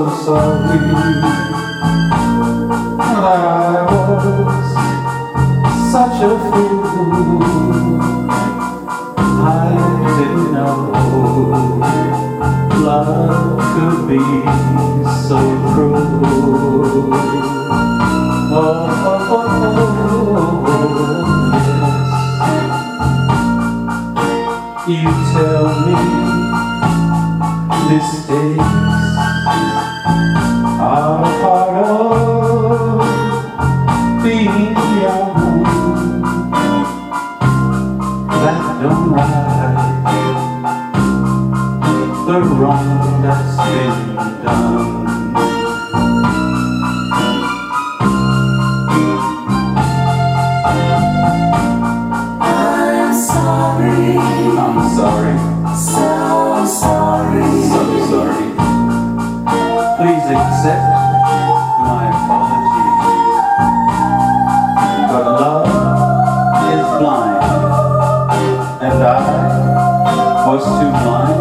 so sorry And I was such a fool I didn't know love could be so cruel Oh, oh, oh, oh yes. You tell me this day young. That don't right the wrong that's been done. Accept my apology. But love is blind, and I was too blind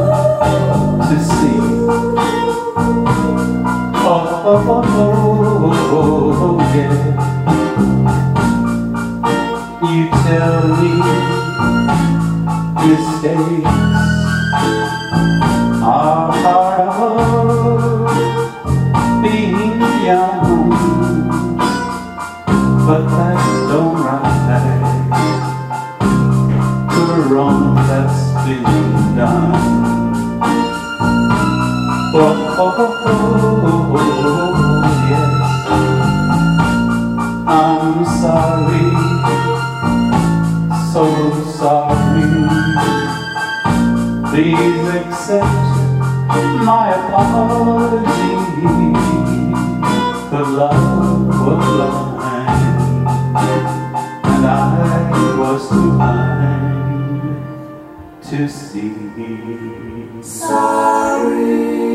to see. Oh, oh, oh, oh, oh, yeah. You tell me mistakes are Please accept my apology. The love was blind, and I was too blind to see. Sorry.